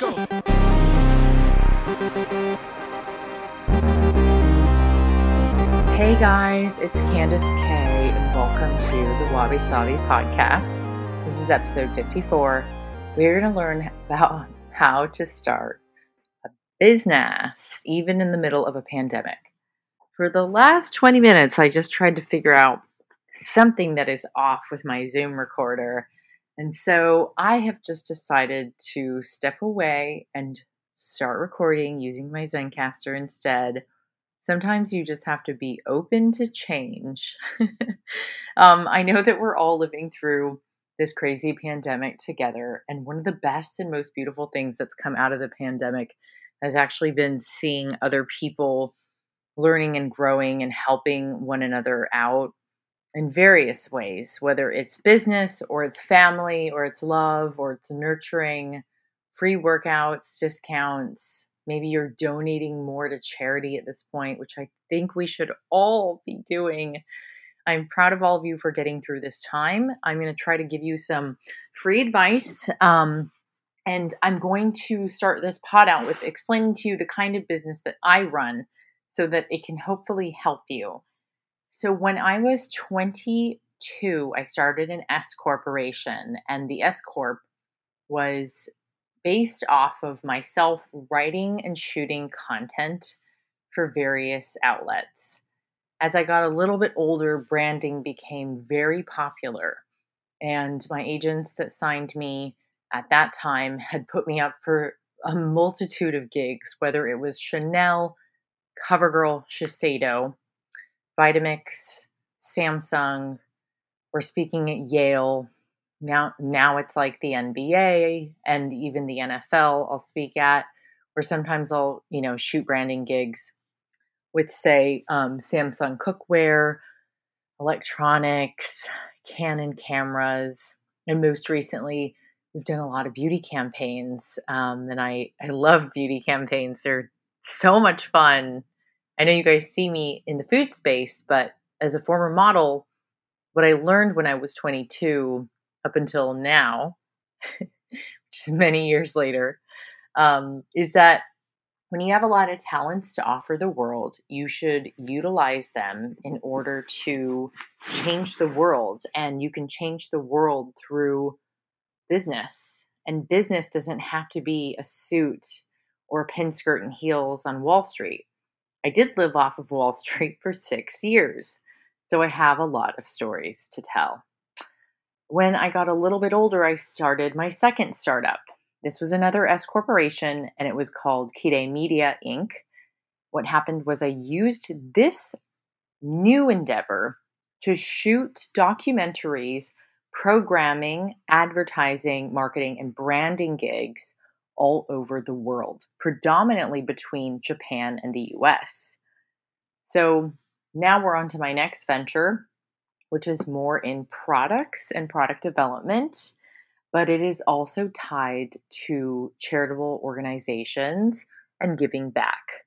Go. Hey guys, it's Candice Kay, and welcome to the Wabi Sabi podcast. This is episode 54. We're going to learn about how to start a business, even in the middle of a pandemic. For the last 20 minutes, I just tried to figure out something that is off with my Zoom recorder. And so I have just decided to step away and start recording using my Zencastr instead sometimes you just have to be open to change. um, I know that we're all living through this crazy pandemic together, and one of the best and most beautiful things that's come out of the pandemic has actually been seeing other people learning and growing and helping one another out in various ways, whether it's business or it's family or it's love or it's nurturing, free workouts, discounts, Maybe you're donating more to charity at this point, which I think we should all be doing. I'm proud of all of you for getting through this time. I'm going to try to give you some free advice. Um, and I'm going to start this pod out with explaining to you the kind of business that I run so that it can hopefully help you. So, when I was 22, I started an S corporation, and the S Corp was based off of myself writing and shooting content for various outlets. As I got a little bit older, branding became very popular, and my agents that signed me at that time had put me up for a multitude of gigs, whether it was Chanel, CoverGirl, Shiseido, Vitamix, Samsung, We're speaking at Yale, now now it's like the NBA and even the NFL I'll speak at, or sometimes I'll you know shoot branding gigs with say um, Samsung cookware, electronics, Canon cameras, and most recently we've done a lot of beauty campaigns. Um, and I I love beauty campaigns; they're so much fun. I know you guys see me in the food space, but as a former model, what I learned when I was 22 up until now, which is many years later, um, is that when you have a lot of talents to offer the world, you should utilize them in order to change the world. And you can change the world through business. And business doesn't have to be a suit or a pin skirt and heels on Wall Street. I did live off of Wall Street for six years, so I have a lot of stories to tell. When I got a little bit older, I started my second startup. This was another S corporation and it was called Kide Media Inc. What happened was I used this new endeavor to shoot documentaries, programming, advertising, marketing, and branding gigs all over the world, predominantly between Japan and the US. So now we're on to my next venture, which is more in products and product development, but it is also tied to charitable organizations and giving back.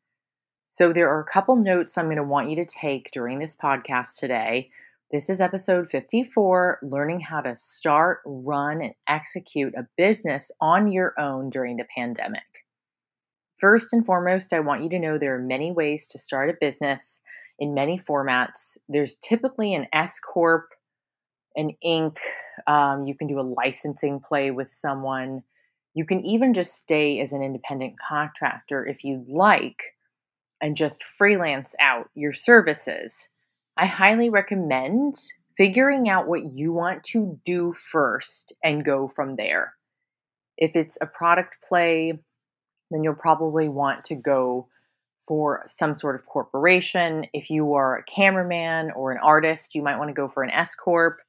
So, there are a couple notes I'm going to want you to take during this podcast today. This is episode 54 Learning how to start, run, and execute a business on your own during the pandemic. First and foremost, I want you to know there are many ways to start a business in many formats. There's typically an S corp, an Inc. Um, you can do a licensing play with someone. You can even just stay as an independent contractor if you'd like and just freelance out your services. I highly recommend figuring out what you want to do first and go from there. If it's a product play, then you'll probably want to go for some sort of corporation. If you are a cameraman or an artist, you might want to go for an S Corp.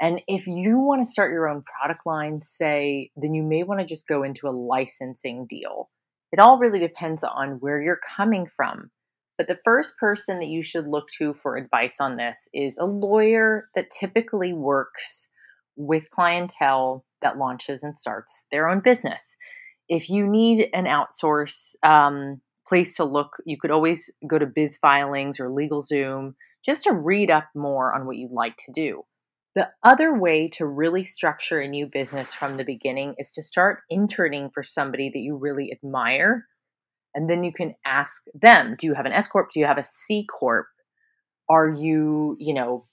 And if you want to start your own product line, say, then you may want to just go into a licensing deal. It all really depends on where you're coming from. But the first person that you should look to for advice on this is a lawyer that typically works with clientele that launches and starts their own business. If you need an outsource um, place to look. You could always go to Biz Filings or LegalZoom just to read up more on what you'd like to do. The other way to really structure a new business from the beginning is to start interning for somebody that you really admire. And then you can ask them, do you have an S Corp? Do you have a C Corp? Are you, you know,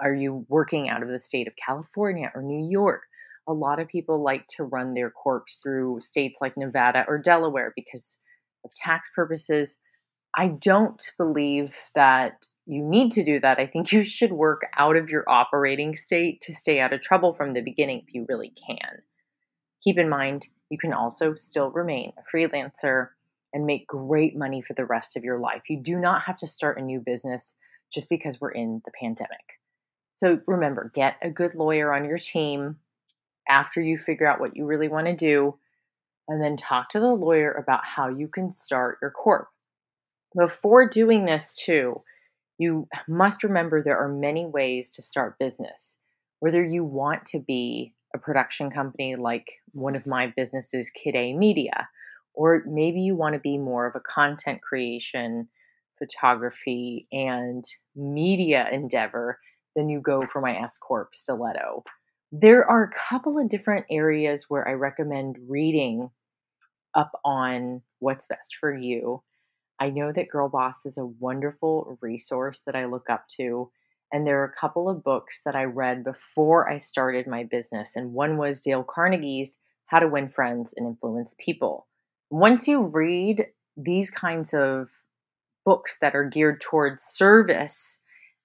are you working out of the state of California or New York? A lot of people like to run their corps through states like Nevada or Delaware because of tax purposes. I don't believe that you need to do that. I think you should work out of your operating state to stay out of trouble from the beginning if you really can. Keep in mind, you can also still remain a freelancer and make great money for the rest of your life. You do not have to start a new business just because we're in the pandemic. So remember, get a good lawyer on your team after you figure out what you really want to do, and then talk to the lawyer about how you can start your corp. Before doing this, too, you must remember there are many ways to start business. Whether you want to be a production company like one of my businesses, Kid A Media, or maybe you want to be more of a content creation, photography, and media endeavor, then you go for my S Corp Stiletto. There are a couple of different areas where I recommend reading up on what's best for you. I know that Girl Boss is a wonderful resource that I look up to. And there are a couple of books that I read before I started my business. And one was Dale Carnegie's How to Win Friends and Influence People. Once you read these kinds of books that are geared towards service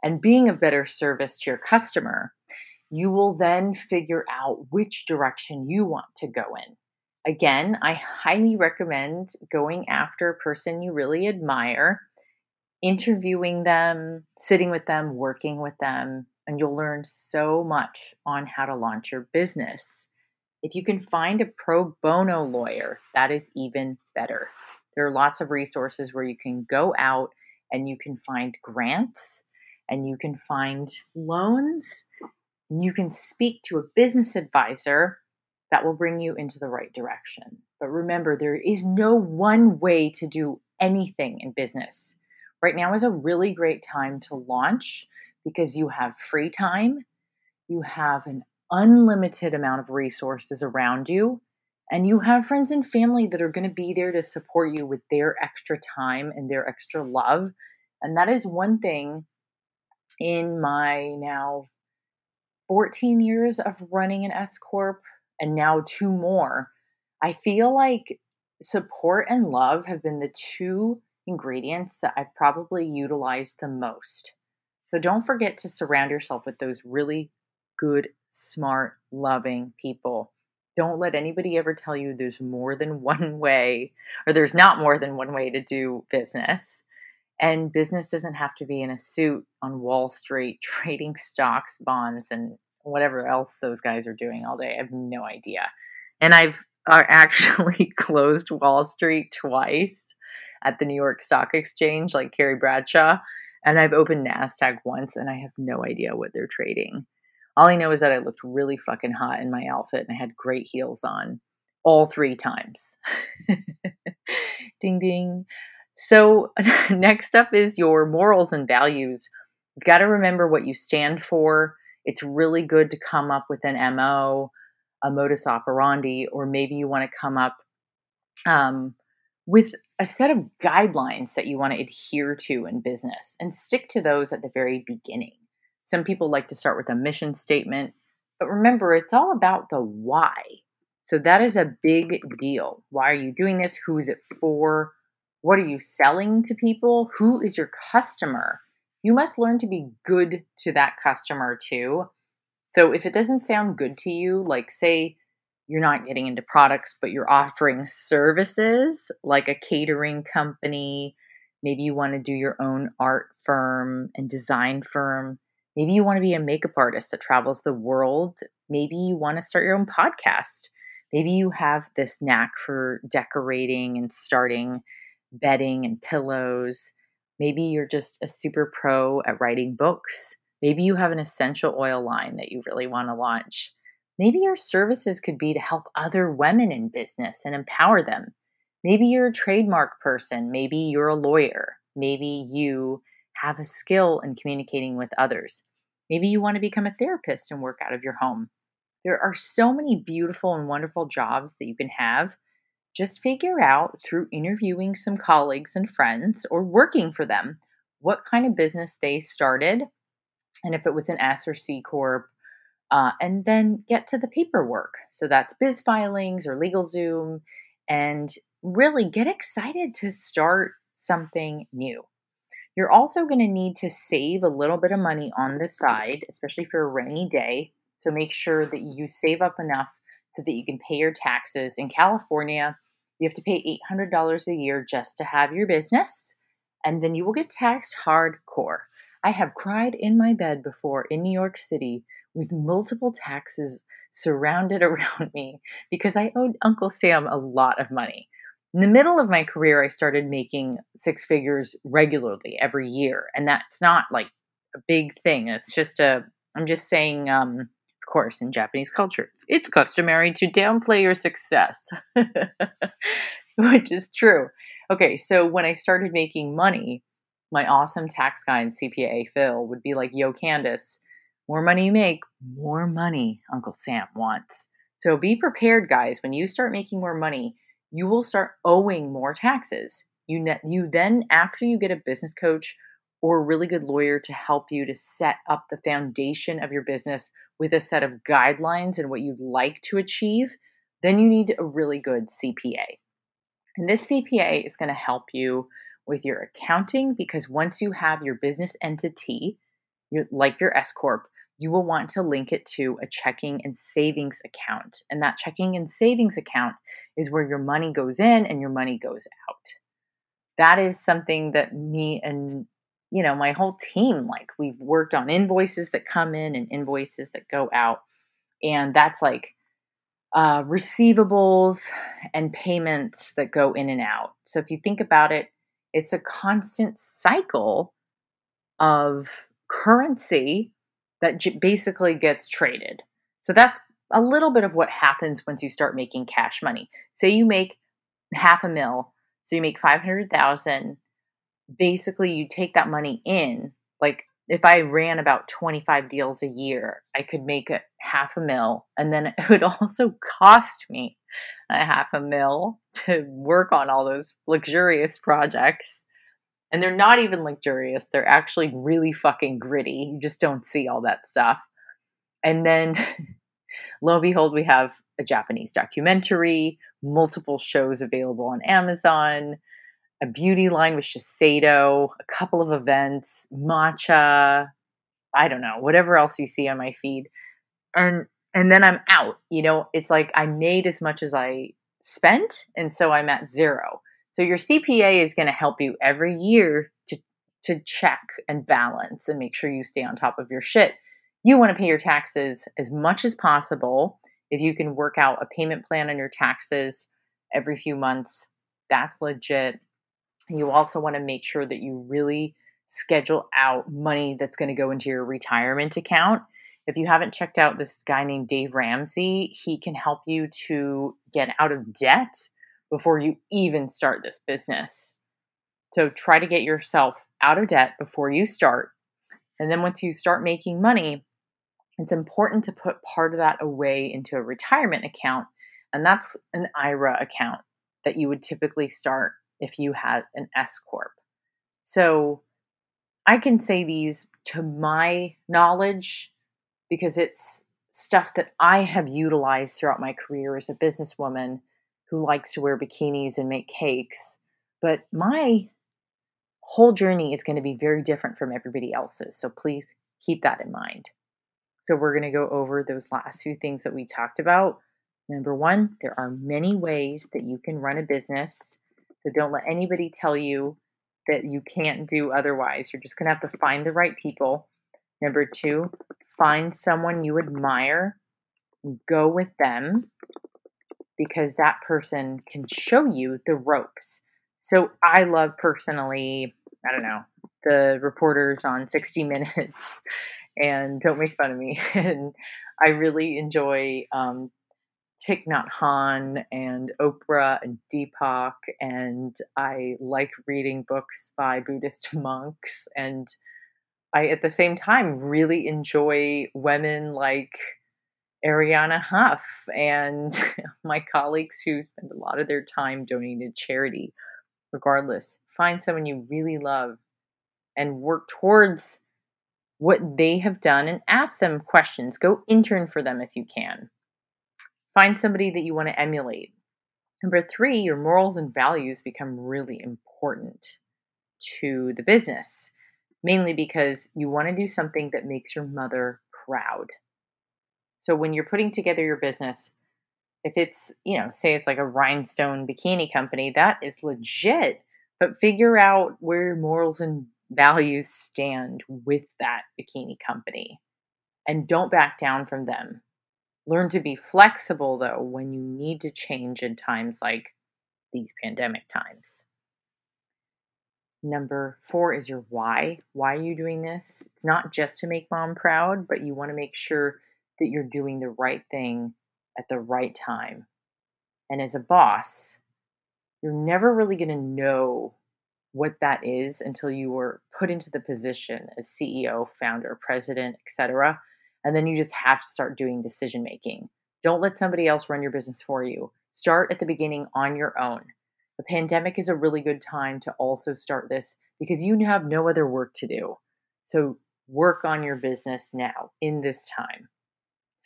and being of better service to your customer, you will then figure out which direction you want to go in. Again, I highly recommend going after a person you really admire, interviewing them, sitting with them, working with them, and you'll learn so much on how to launch your business. If you can find a pro bono lawyer, that is even better. There are lots of resources where you can go out and you can find grants and you can find loans. You can speak to a business advisor that will bring you into the right direction. But remember, there is no one way to do anything in business. Right now is a really great time to launch because you have free time, you have an unlimited amount of resources around you, and you have friends and family that are going to be there to support you with their extra time and their extra love. And that is one thing in my now 14 years of running an S Corp and now two more, I feel like support and love have been the two ingredients that I've probably utilized the most. So don't forget to surround yourself with those really good, smart, loving people. Don't let anybody ever tell you there's more than one way or there's not more than one way to do business. And business doesn't have to be in a suit on Wall Street trading stocks, bonds, and whatever else those guys are doing all day. I have no idea. And I've actually closed Wall Street twice at the New York Stock Exchange, like Carrie Bradshaw. And I've opened NASDAQ once and I have no idea what they're trading. All I know is that I looked really fucking hot in my outfit and I had great heels on all three times. ding ding. So, next up is your morals and values. You've got to remember what you stand for it's really good to come up with an MO, a modus operandi, or maybe you want to come up um, with a set of guidelines that you want to adhere to in business and stick to those at the very beginning. Some people like to start with a mission statement, but remember, it's all about the why. So that is a big deal. Why are you doing this? Who is it for? What are you selling to people? Who is your customer? you must learn to be good to that customer too. So if it doesn't sound good to you, like say you're not getting into products, but you're offering services like a catering company, maybe you want to do your own art firm and design firm. Maybe you want to be a makeup artist that travels the world. Maybe you want to start your own podcast. Maybe you have this knack for decorating and starting bedding and pillows. Maybe you're just a super pro at writing books. Maybe you have an essential oil line that you really want to launch. Maybe your services could be to help other women in business and empower them. Maybe you're a trademark person. Maybe you're a lawyer. Maybe you have a skill in communicating with others. Maybe you want to become a therapist and work out of your home. There are so many beautiful and wonderful jobs that you can have. Just figure out through interviewing some colleagues and friends or working for them what kind of business they started and if it was an S or C Corp, uh, and then get to the paperwork. So that's biz filings or LegalZoom, and really get excited to start something new. You're also going to need to save a little bit of money on the side, especially for a rainy day. So make sure that you save up enough so that you can pay your taxes. In California, you have to pay $800 a year just to have your business, and then you will get taxed hardcore. I have cried in my bed before in New York City with multiple taxes surrounded around me because I owed Uncle Sam a lot of money. In the middle of my career, I started making six figures regularly every year. And that's not like a big thing. It's just a, I'm just saying, um, of course, in Japanese culture, it's customary to downplay your success, which is true. Okay, so when I started making money, my awesome tax guy and CPA, Phil, would be like, Yo, Candice, more money you make, more money Uncle Sam wants. So be prepared, guys. When you start making more money, you will start owing more taxes. You, ne- you then, after you get a business coach or a really good lawyer to help you to set up the foundation of your business with a set of guidelines and what you'd like to achieve, then you need a really good CPA. And this CPA is going to help you with your accounting because once you have your business entity, like your S Corp, you will want to link it to a checking and savings account. And that checking and savings account is where your money goes in and your money goes out. That is something that me and you know my whole team like we've worked on invoices that come in and invoices that go out and that's like uh, receivables and payments that go in and out so if you think about it it's a constant cycle of currency that j- basically gets traded. So that's a little bit of what happens once you start making cash money. Say you make half a mil, so you make 500,000, basically you take that money in, like if I ran about 25 deals a year, I could make a half a mil and then it would also cost me a half a mil to work on all those luxurious projects. And they're not even luxurious, they're actually really fucking gritty. You just don't see all that stuff. And then, lo and behold, we have a Japanese documentary, multiple shows available on Amazon, a beauty line with Shiseido, a couple of events, matcha, I don't know, whatever else you see on my feed. And and then I'm out. You know, it's like I made as much as I spent, and so I'm at zero. So your CPA is going to help you every year to to check and balance and make sure you stay on top of your shit. You want to pay your taxes as much as possible. If you can work out a payment plan on your taxes every few months, that's legit. You also want to make sure that you really schedule out money that's going to go into your retirement account if you haven't checked out this guy named Dave Ramsey, he can help you to get out of debt before you even start this business. So try to get yourself out of debt before you start. And then once you start making money, it's important to put part of that away into a retirement account. And that's an IRA account that you would typically start if you had an S Corp. So I can say these to my knowledge because it's stuff that I have utilized throughout my career as a businesswoman who likes to wear bikinis and make cakes. But my whole journey is going to be very different from everybody else's. So please keep that in mind. So we're going to go over those last few things that we talked about. Number one, there are many ways that you can run a business. So don't let anybody tell you that you can't do otherwise. You're just going to have to find the right people. Number two, find someone you admire, go with them because that person can show you the ropes. So I love personally, I don't know, the reporters on 60 Minutes and don't make fun of me. And I really enjoy um, Thich Nhat Hanh and Oprah and Deepak, and I like reading books by Buddhist monks and I, at the same time, really enjoy women like Ariana Huff and my colleagues who spend a lot of their time donating to charity. Regardless, find someone you really love and work towards what they have done and ask them questions. Go intern for them if you can. Find somebody that you want to emulate. Number three, your morals and values become really important to the business, mainly because you want to do something that makes your mother proud. So when you're putting together your business, if it's, you know, say it's like a rhinestone bikini company, that is legit. But figure out where your morals and values stand with that bikini company and don't back down from them. Learn to be flexible though when you need to change in times like these pandemic times. Number four is your why. Why are you doing this? It's not just to make mom proud, but you want to make sure that you're doing the right thing at the right time. And as a boss, you're never really going to know what that is until you were put into the position as CEO, founder, president, etc. And then you just have to start doing decision making. Don't let somebody else run your business for you. Start at the beginning on your own. The pandemic is a really good time to also start this because you have no other work to do. So work on your business now in this time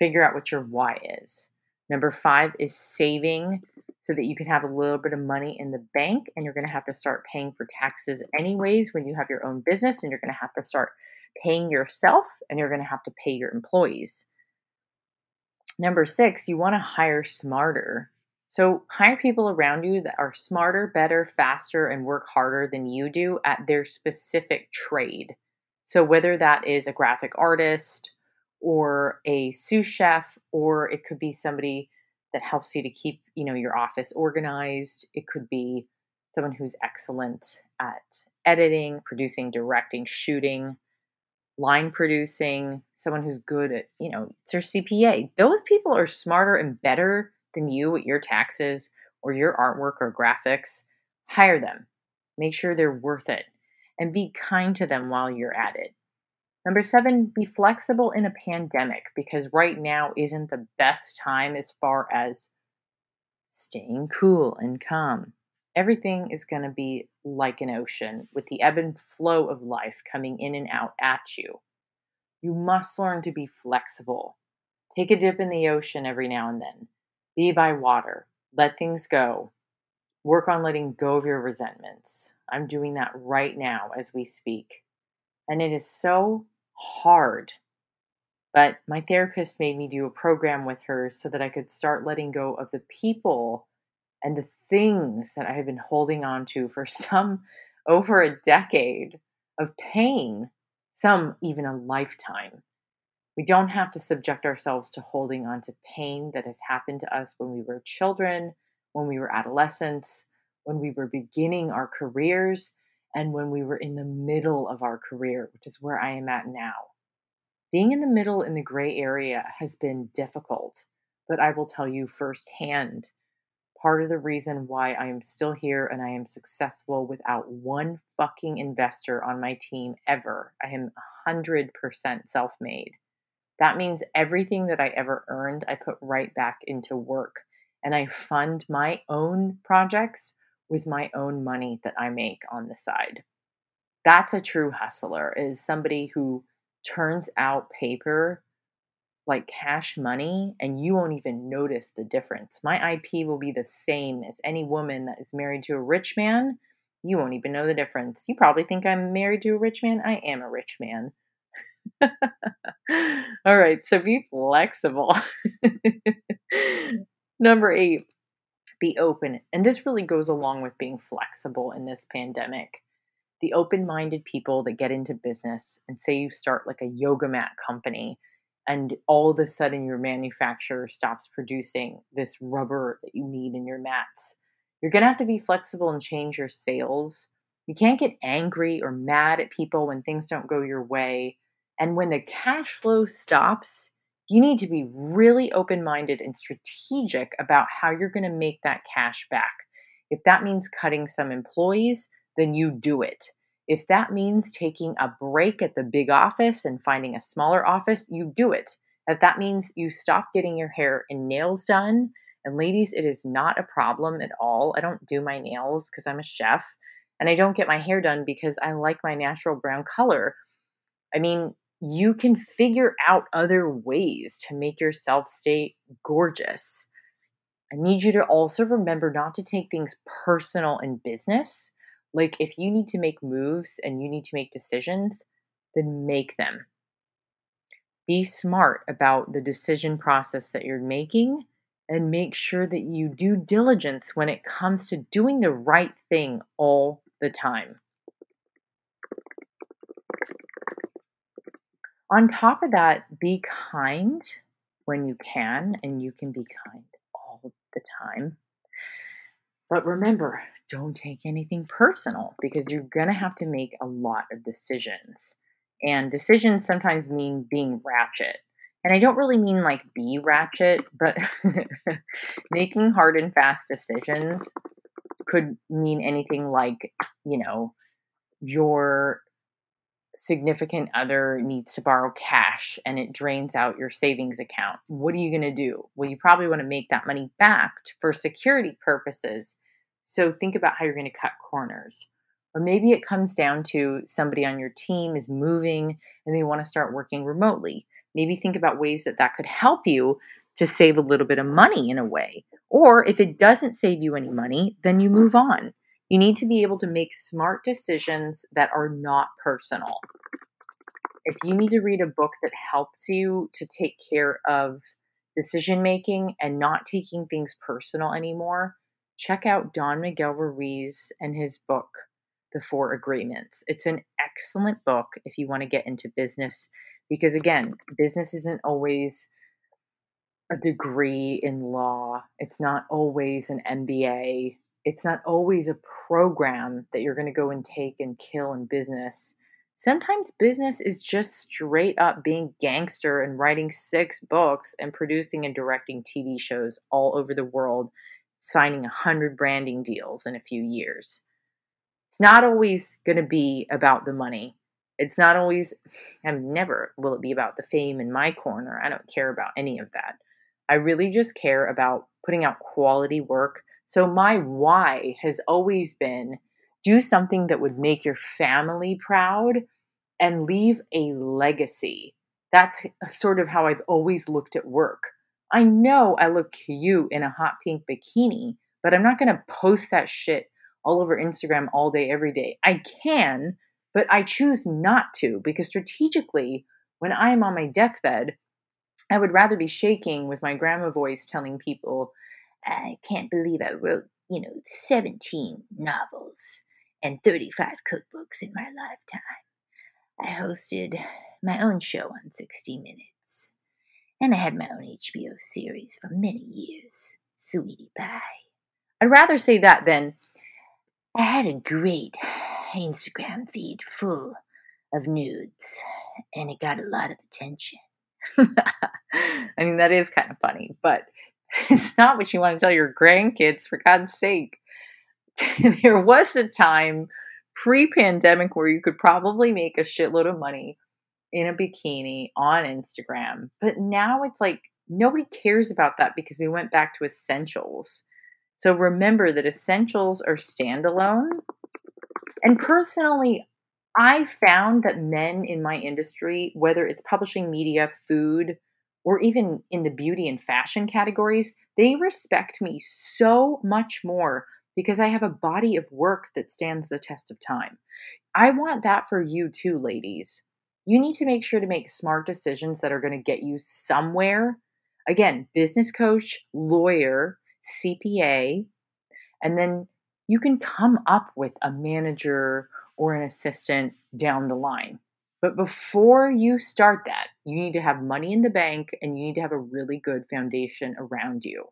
figure out what your why is. Number five is saving so that you can have a little bit of money in the bank and you're going to have to start paying for taxes anyways when you have your own business and you're going to have to start paying yourself and you're going to have to pay your employees. Number six, you want to hire smarter. So hire people around you that are smarter, better, faster, and work harder than you do at their specific trade. So whether that is a graphic artist, or a sous chef or it could be somebody that helps you to keep you know your office organized. It could be someone who's excellent at editing producing directing shooting line producing someone who's good at you know it's their cpa those people are smarter and better than you at your taxes or your artwork or graphics. Hire them. Make sure they're worth it and be kind to them while you're at it Number seven, be flexible in a pandemic because right now isn't the best time as far as staying cool and calm. Everything is going to be like an ocean with the ebb and flow of life coming in and out at you. You must learn to be flexible. Take a dip in the ocean every now and then. Be by water. Let things go. Work on letting go of your resentments. I'm doing that right now as we speak. And it is so hard. But my therapist made me do a program with her so that I could start letting go of the people and the things that I have been holding on to for some over a decade of pain, some even a lifetime. We don't have to subject ourselves to holding on to pain that has happened to us when we were children, when we were adolescents, when we were beginning our careers, and when we were in the middle of our career, which is where I am at now. Being in the middle in the gray area has been difficult, but I will tell you firsthand part of the reason why I am still here and I am successful without one fucking investor on my team ever. I am 100% self made. That means everything that I ever earned, I put right back into work. And I fund my own projects with my own money that I make on the side. That's a true hustler is somebody who turns out paper like cash money and you won't even notice the difference. My IP will be the same as any woman that is married to a rich man. You won't even know the difference. You probably think I'm married to a rich man. I am a rich man. All right, so be flexible. Number eight, be open. And this really goes along with being flexible in this pandemic. The open minded people that get into business and say you start like a yoga mat company, and all of a sudden your manufacturer stops producing this rubber that you need in your mats. You're going to have to be flexible and change your sales. You can't get angry or mad at people when things don't go your way. And when the cash flow stops, you need to be really open minded and strategic about how you're going to make that cash back. If that means cutting some employees, then you do it. If that means taking a break at the big office and finding a smaller office, you do it. If that means you stop getting your hair and nails done, and ladies, it is not a problem at all. I don't do my nails because I'm a chef, and I don't get my hair done because I like my natural brown color. I mean, you can figure out other ways to make yourself stay gorgeous. I need you to also remember not to take things personal in business. Like, if you need to make moves and you need to make decisions, then make them. Be smart about the decision process that you're making and make sure that you do diligence when it comes to doing the right thing all the time. On top of that, be kind when you can, and you can be kind all the time. But remember, don't take anything personal because you're going to have to make a lot of decisions. And decisions sometimes mean being ratchet. And I don't really mean like be ratchet, but making hard and fast decisions could mean anything like, you know, your significant other needs to borrow cash and it drains out your savings account. What are you going to do? Well, you probably want to make that money back for security purposes. So think about how you're going to cut corners. Or maybe it comes down to somebody on your team is moving and they want to start working remotely. Maybe think about ways that that could help you to save a little bit of money in a way. Or if it doesn't save you any money, then you move on. You need to be able to make smart decisions that are not personal. If you need to read a book that helps you to take care of decision making and not taking things personal anymore, check out Don Miguel Ruiz and his book, The Four Agreements. It's an excellent book if you want to get into business because, again, business isn't always a degree in law, it's not always an MBA it's not always a program that you're going to go and take and kill in business. Sometimes business is just straight up being gangster and writing six books and producing and directing TV shows all over the world, signing a hundred branding deals in a few years. It's not always going to be about the money. It's not always, I'm never will it be about the fame in my corner. I don't care about any of that. I really just care about putting out quality work so my why has always been do something that would make your family proud and leave a legacy. That's uh, sort of how I've always looked at work. I know I look cute in a hot pink bikini, but I'm not going to post that shit all over Instagram all day, every day. I can, but I choose not to because strategically, when I am on my deathbed, I would rather be shaking with my grandma voice telling people I can't believe I wrote, you know, 17 novels and 35 cookbooks in my lifetime. I hosted my own show on 60 Minutes, and I had my own HBO series for many years, Sweetie Pie. I'd rather say that than I had a great Instagram feed full of nudes, and it got a lot of attention. I mean, that is kind of funny, but it's not what you want to tell your grandkids, for God's sake. there was a time pre pandemic where you could probably make a shitload of money in a bikini on Instagram. But now it's like nobody cares about that because we went back to essentials. So remember that essentials are standalone. And personally, I found that men in my industry, whether it's publishing media, food, or even in the beauty and fashion categories, they respect me so much more because I have a body of work that stands the test of time. I want that for you too, ladies. You need to make sure to make smart decisions that are going to get you somewhere. Again, business coach, lawyer, CPA, and then you can come up with a manager or an assistant down the line. But before you start that, you need to have money in the bank and you need to have a really good foundation around you.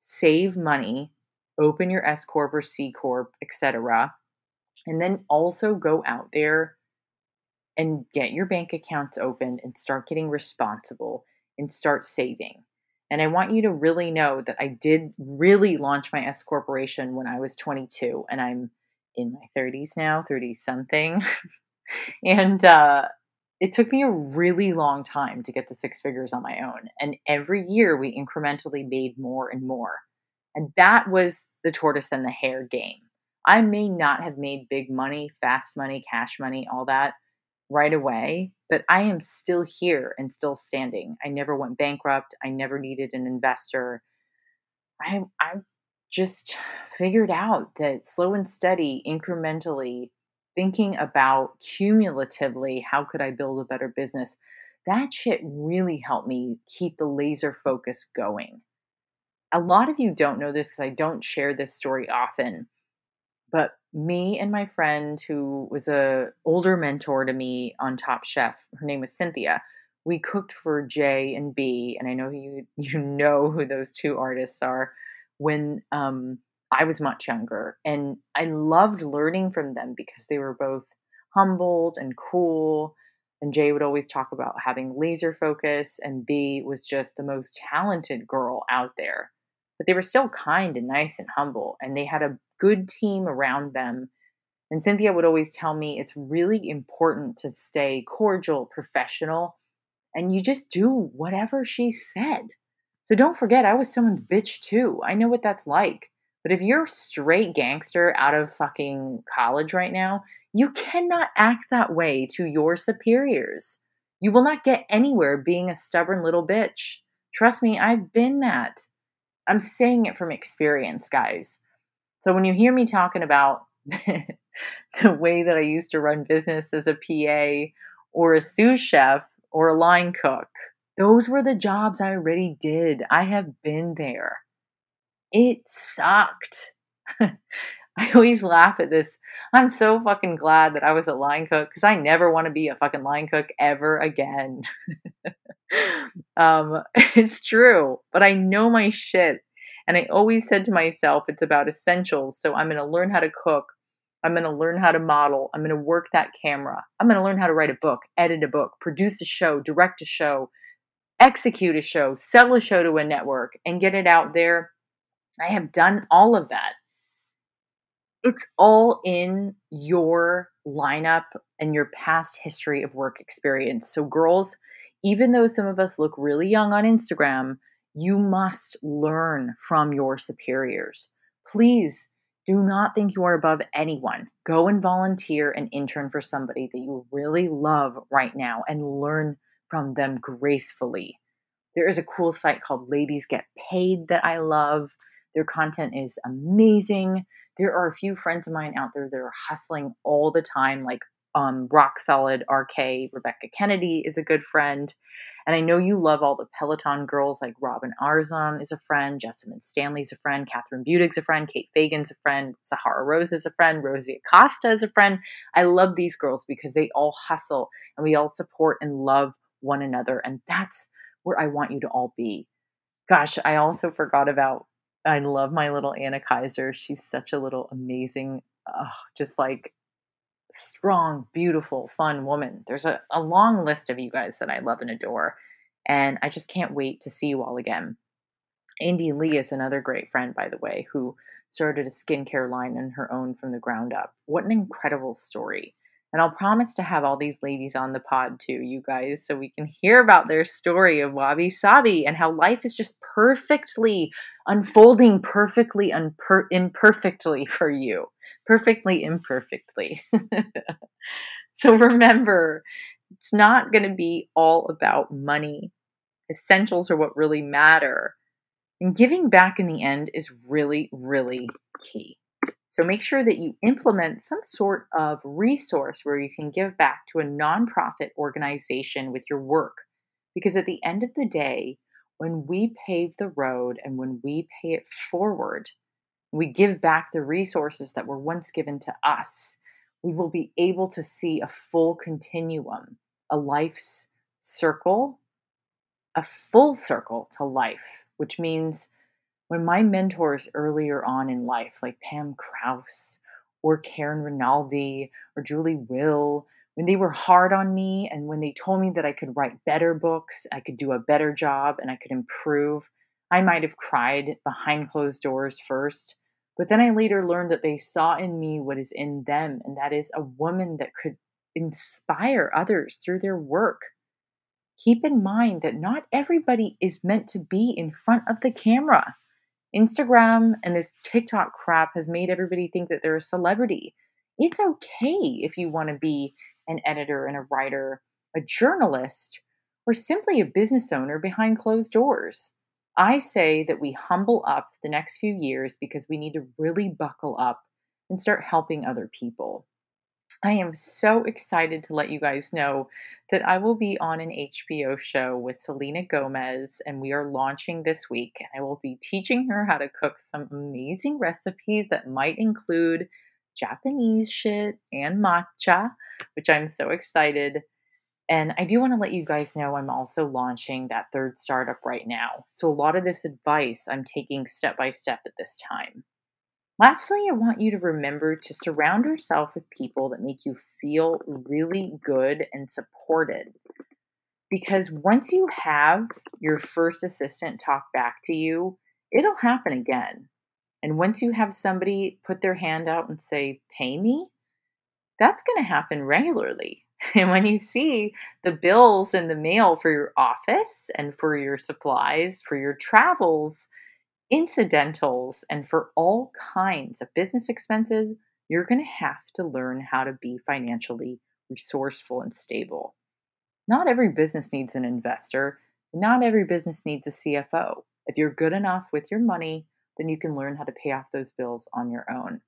Save money, open your S corp or C corp, etc. And then also go out there and get your bank accounts open and start getting responsible and start saving. And I want you to really know that I did really launch my S corporation when I was 22 and I'm in my 30s now, 30 something. and uh, it took me a really long time to get to six figures on my own. And every year we incrementally made more and more. And that was the tortoise and the hare game. I may not have made big money, fast money, cash money, all that right away, but I am still here and still standing. I never went bankrupt. I never needed an investor. I I just figured out that slow and steady, incrementally, thinking about cumulatively how could I build a better business, that shit really helped me keep the laser focus going. A lot of you don't know this because I don't share this story often, but me and my friend who was a older mentor to me on Top Chef, her name was Cynthia. We cooked for J and B, and I know you you know who those two artists are when um, I was much younger. And I loved learning from them because they were both humbled and cool. And Jay would always talk about having laser focus, and B was just the most talented girl out there. But they were still kind and nice and humble, and they had a good team around them. And Cynthia would always tell me it's really important to stay cordial, professional, and you just do whatever she said. So don't forget, I was someone's bitch too. I know what that's like. But if you're straight gangster out of fucking college right now, you cannot act that way to your superiors. You will not get anywhere being a stubborn little bitch. Trust me, I've been that. I'm saying it from experience, guys. So when you hear me talking about the way that I used to run business as a PA or a sous chef or a line cook, those were the jobs I already did. I have been there. It sucked. I always laugh at this. I'm so fucking glad that I was a line cook because I never want to be a fucking line cook ever again. um, it's true, but I know my shit. And I always said to myself, it's about essentials. So I'm going to learn how to cook. I'm going to learn how to model. I'm going to work that camera. I'm going to learn how to write a book, edit a book, produce a show, direct a show, execute a show, sell a show to a network, and get it out there. I have done all of that. It's all in your lineup and your past history of work experience. So, girls, even though some of us look really young on Instagram, you must learn from your superiors. Please do not think you are above anyone. Go and volunteer and intern for somebody that you really love right now and learn from them gracefully. There is a cool site called Ladies Get Paid that I love. Their content is amazing. There are a few friends of mine out there that are hustling all the time, like um, Rock Solid RK. Rebecca Kennedy is a good friend. And I know you love all the Peloton girls like Robin Arzon is a friend, Jessamyn Stanley's a friend, Kathryn Budig's a friend, Kate Fagan's a friend, Sahara Rose is a friend, Rosie Acosta is a friend. I love these girls because they all hustle and we all support and love one another. And that's where I want you to all be. Gosh, I also forgot about, I love my little Anna Kaiser. She's such a little amazing, oh, just like strong, beautiful, fun woman. There's a, a long list of you guys that I love and adore. And I just can't wait to see you all again. Andy Lee is another great friend, by the way, who started a skincare line on her own from the ground up. What an incredible story. And I'll promise to have all these ladies on the pod too, you guys, so we can hear about their story of Wabi Sabi and how life is just perfectly unfolding perfectly unper- imperfectly for you. Perfectly imperfectly. so remember, it's not going to be all about money. Essentials are what really matter. And giving back in the end is really, really key. So make sure that you implement some sort of resource where you can give back to a nonprofit organization with your work. Because at the end of the day, when we pave the road and when we pay it forward, we give back the resources that were once given to us, we will be able to see a full continuum, a life's circle, a full circle to life, which means when my mentors earlier on in life, like Pam Krauss or Karen Rinaldi or Julie Will, when they were hard on me and when they told me that I could write better books, I could do a better job, and I could improve, I might have cried behind closed doors first, But then I later learned that they saw in me what is in them, and that is a woman that could inspire others through their work. Keep in mind that not everybody is meant to be in front of the camera. Instagram and this TikTok crap has made everybody think that they're a celebrity. It's okay if you want to be an editor and a writer, a journalist, or simply a business owner behind closed doors. I say that we humble up the next few years because we need to really buckle up and start helping other people. I am so excited to let you guys know that I will be on an HBO show with Selena Gomez, and we are launching this week. And I will be teaching her how to cook some amazing recipes that might include Japanese shit and matcha, which I'm so excited. And I do want to let you guys know I'm also launching that third startup right now. So a lot of this advice I'm taking step by step at this time. Lastly, I want you to remember to surround yourself with people that make you feel really good and supported. Because once you have your first assistant talk back to you, it'll happen again. And once you have somebody put their hand out and say, pay me, that's going to happen regularly. And when you see the bills in the mail for your office and for your supplies, for your travels, incidentals, and for all kinds of business expenses, you're going to have to learn how to be financially resourceful and stable. Not every business needs an investor, not every business needs a CFO. If you're good enough with your money, then you can learn how to pay off those bills on your own.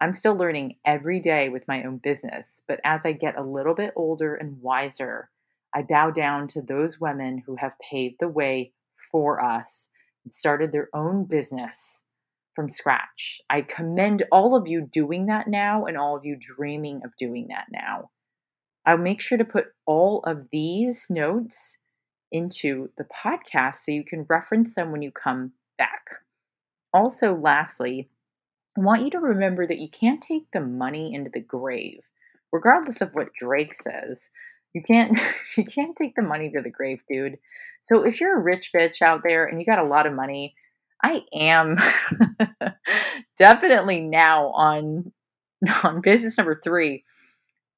I'm still learning every day with my own business, but as I get a little bit older and wiser, I bow down to those women who have paved the way for us started their own business from scratch. I commend all of you doing that now and all of you dreaming of doing that now. I'll make sure to put all of these notes into the podcast so you can reference them when you come back. Also, lastly, I want you to remember that you can't take the money into the grave, regardless of what Drake says. You can't you can't take the money to the grave, dude. So if you're a rich bitch out there and you got a lot of money, I am definitely now on on business number 3.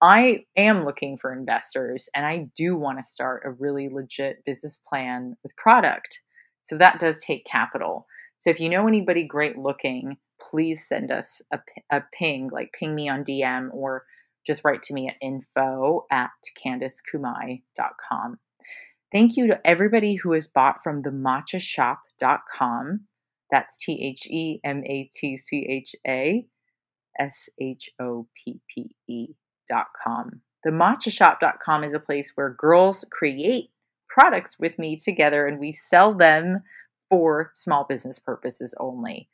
I am looking for investors and I do want to start a really legit business plan with product. So that does take capital. So if you know anybody great looking, please send us a, a ping, like ping me on DM or just write to me at info at candicekumai.com. Thank you to everybody who has bought from the matchashop.com. That's T H E M A T C H A S H O P P E T H M A T C H A S H O P P E.com. The matchashop.com is a place where girls create products with me together and we sell them for small business purposes only.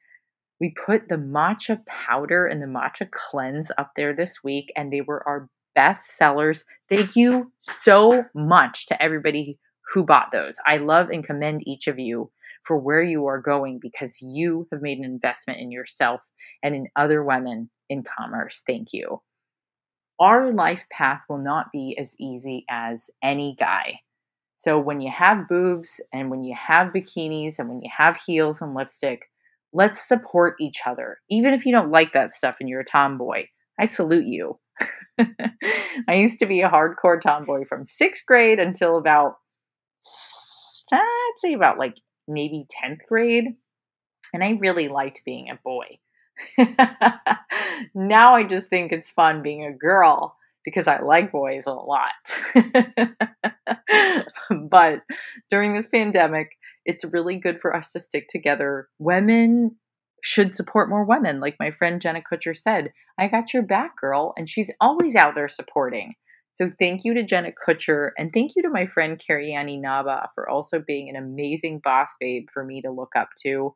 We put the matcha powder and the matcha cleanse up there this week, and they were our best sellers. Thank you so much to everybody who bought those. I love and commend each of you for where you are going because you have made an investment in yourself and in other women in commerce. Thank you. Our life path will not be as easy as any guy. So when you have boobs and when you have bikinis and when you have heels and lipstick, let's support each other. Even if you don't like that stuff and you're a tomboy, I salute you. I used to be a hardcore tomboy from sixth grade until about, I'd say about like maybe 10th grade. And I really liked being a boy. now I just think it's fun being a girl because I like boys a lot. but during this pandemic, it's really good for us to stick together. Women should support more women. Like my friend Jenna Kutcher said, I got your back, girl. And she's always out there supporting. So thank you to Jenna Kutcher and thank you to my friend Carrie Ann Inaba for also being an amazing boss babe for me to look up to.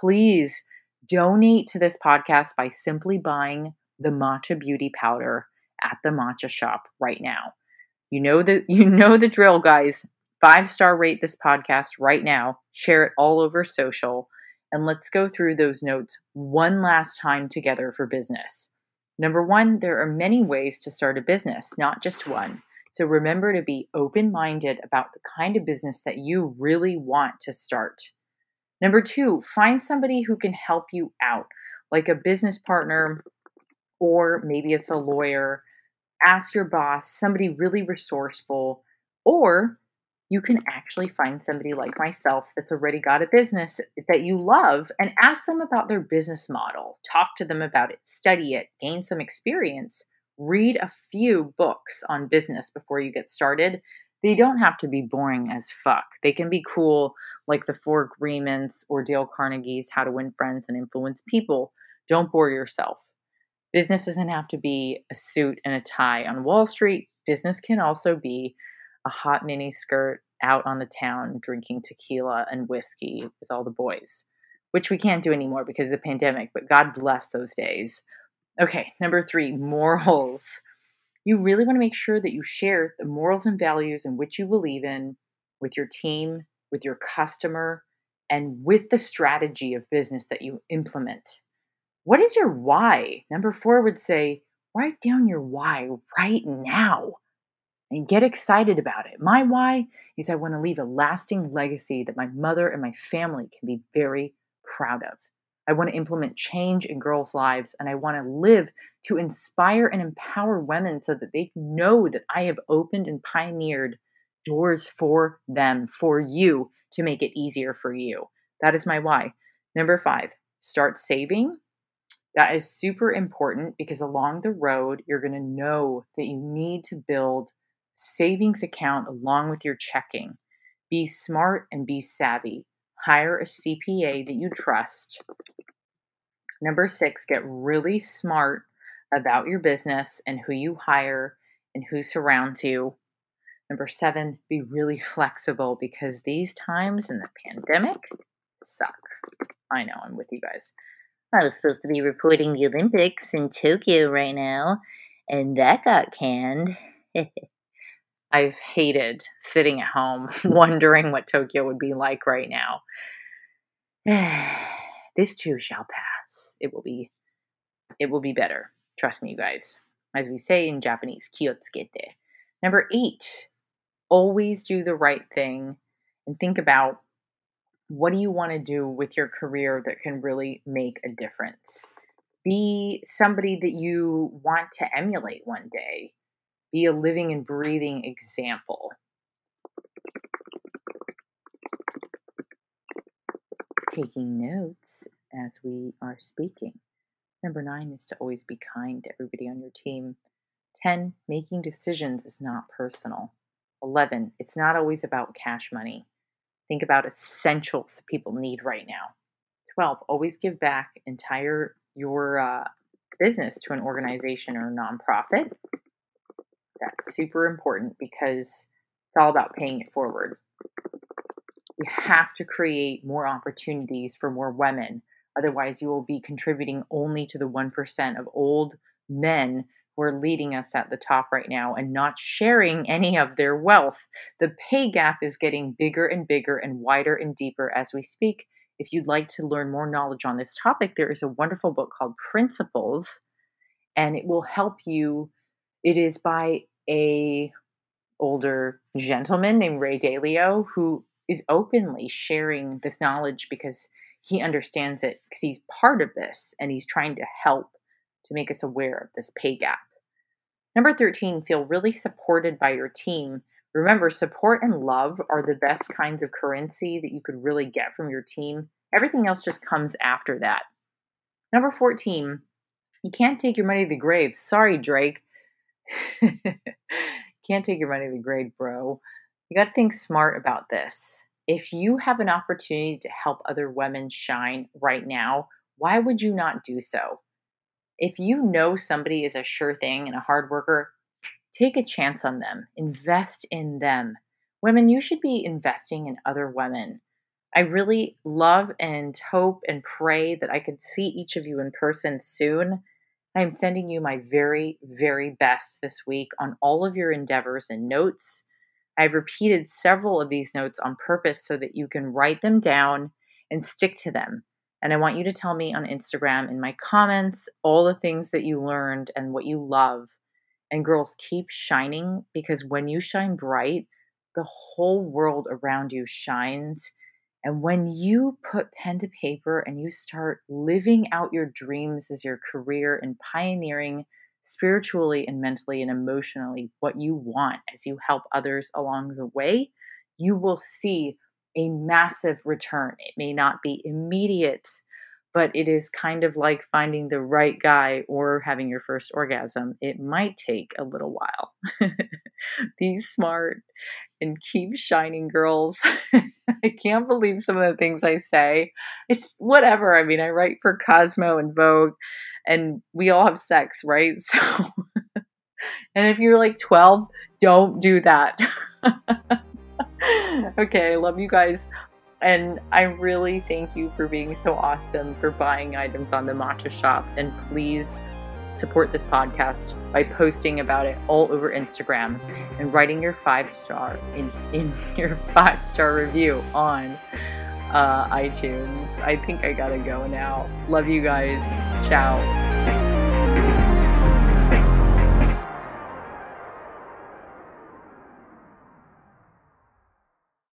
Please donate to this podcast by simply buying the Matcha Beauty Powder at the matcha shop right now. You know the you know the drill, guys. Five star rate this podcast right now. Share it all over social. And let's go through those notes one last time together for business. Number one, there are many ways to start a business, not just one. So remember to be open minded about the kind of business that you really want to start. Number two, find somebody who can help you out like a business partner, or maybe it's a lawyer. Ask your boss, somebody really resourceful, or you can actually find somebody like myself that's already got a business that you love and ask them about their business model. Talk to them about it, study it, gain some experience, read a few books on business before you get started. They don't have to be boring as fuck. They can be cool, like the Four Agreements or Dale Carnegie's How to Win Friends and Influence People. Don't bore yourself. Business doesn't have to be a suit and a tie on Wall Street. Business can also be a hot mini skirt out on the town drinking tequila and whiskey with all the boys, which we can't do anymore because of the pandemic, but God bless those days. Okay, number three, morals. You really want to make sure that you share the morals and values in which you believe in with your team, with your customer, and with the strategy of business that you implement. What is your why? Number four would say, write down your why right now and get excited about it. My why is I want to leave a lasting legacy that my mother and my family can be very proud of. I want to implement change in girls' lives and I want to live to inspire and empower women so that they know that I have opened and pioneered doors for them, for you, to make it easier for you. That is my why. Number five, start saving. That is super important because along the road, you're going to know that you need to build savings account along with your checking. Be smart and be savvy. Hire a CPA that you trust. Number six, get really smart about your business and who you hire and who surrounds you. Number seven, be really flexible because these times in the pandemic suck. I know, I'm with you guys. I was supposed to be reporting the Olympics in Tokyo right now, and that got canned. I've hated sitting at home wondering what Tokyo would be like right now. this too shall pass. It will be it will be better. Trust me, you guys. As we say in Japanese, kiotsukete. Number eight, always do the right thing and think about what do you want to do with your career that can really make a difference. Be somebody that you want to emulate one day be a living and breathing example. Taking notes as we are speaking. Number nine is to always be kind to everybody on your team. 10. Making decisions is not personal. 11. It's not always about cash money. Think about essentials people need right now. 12. Always give back entire your uh, business to an organization or nonprofit. That's super important because it's all about paying it forward. You have to create more opportunities for more women. Otherwise, you will be contributing only to the 1% of old men who are leading us at the top right now and not sharing any of their wealth. The pay gap is getting bigger and bigger and wider and deeper as we speak. If you'd like to learn more knowledge on this topic, there is a wonderful book called Principles, and it will help you. It is by a older gentleman named Ray Dalio who is openly sharing this knowledge because he understands it because he's part of this and he's trying to help to make us aware of this pay gap. Number 13, feel really supported by your team. Remember, support and love are the best kinds of currency that you could really get from your team. Everything else just comes after that. Number 14, you can't take your money to the grave. Sorry, Drake. Can't take your money to the bro. You got to think smart about this. If you have an opportunity to help other women shine right now, why would you not do so? If you know somebody is a sure thing and a hard worker, take a chance on them. Invest in them. Women, you should be investing in other women. I really love and hope and pray that I could see each of you in person soon. I am sending you my very, very best this week on all of your endeavors and notes. I've repeated several of these notes on purpose so that you can write them down and stick to them. And I want you to tell me on Instagram in my comments all the things that you learned and what you love. And girls, keep shining because when you shine bright, the whole world around you shines. And when you put pen to paper and you start living out your dreams as your career and pioneering spiritually and mentally and emotionally what you want as you help others along the way, you will see a massive return. It may not be immediate, but it is kind of like finding the right guy or having your first orgasm. It might take a little while. Be smart and keep shining, girls. I can't believe some of the things I say. It's whatever. I mean, I write for Cosmo and Vogue, and we all have sex, right? So, and if you're like 12, don't do that. okay, love you guys. And I really thank you for being so awesome, for buying items on the Matcha Shop. And please support this podcast by posting about it all over Instagram and writing your five star in, in your five star review on uh, iTunes. I think I gotta go now. Love you guys. Ciao.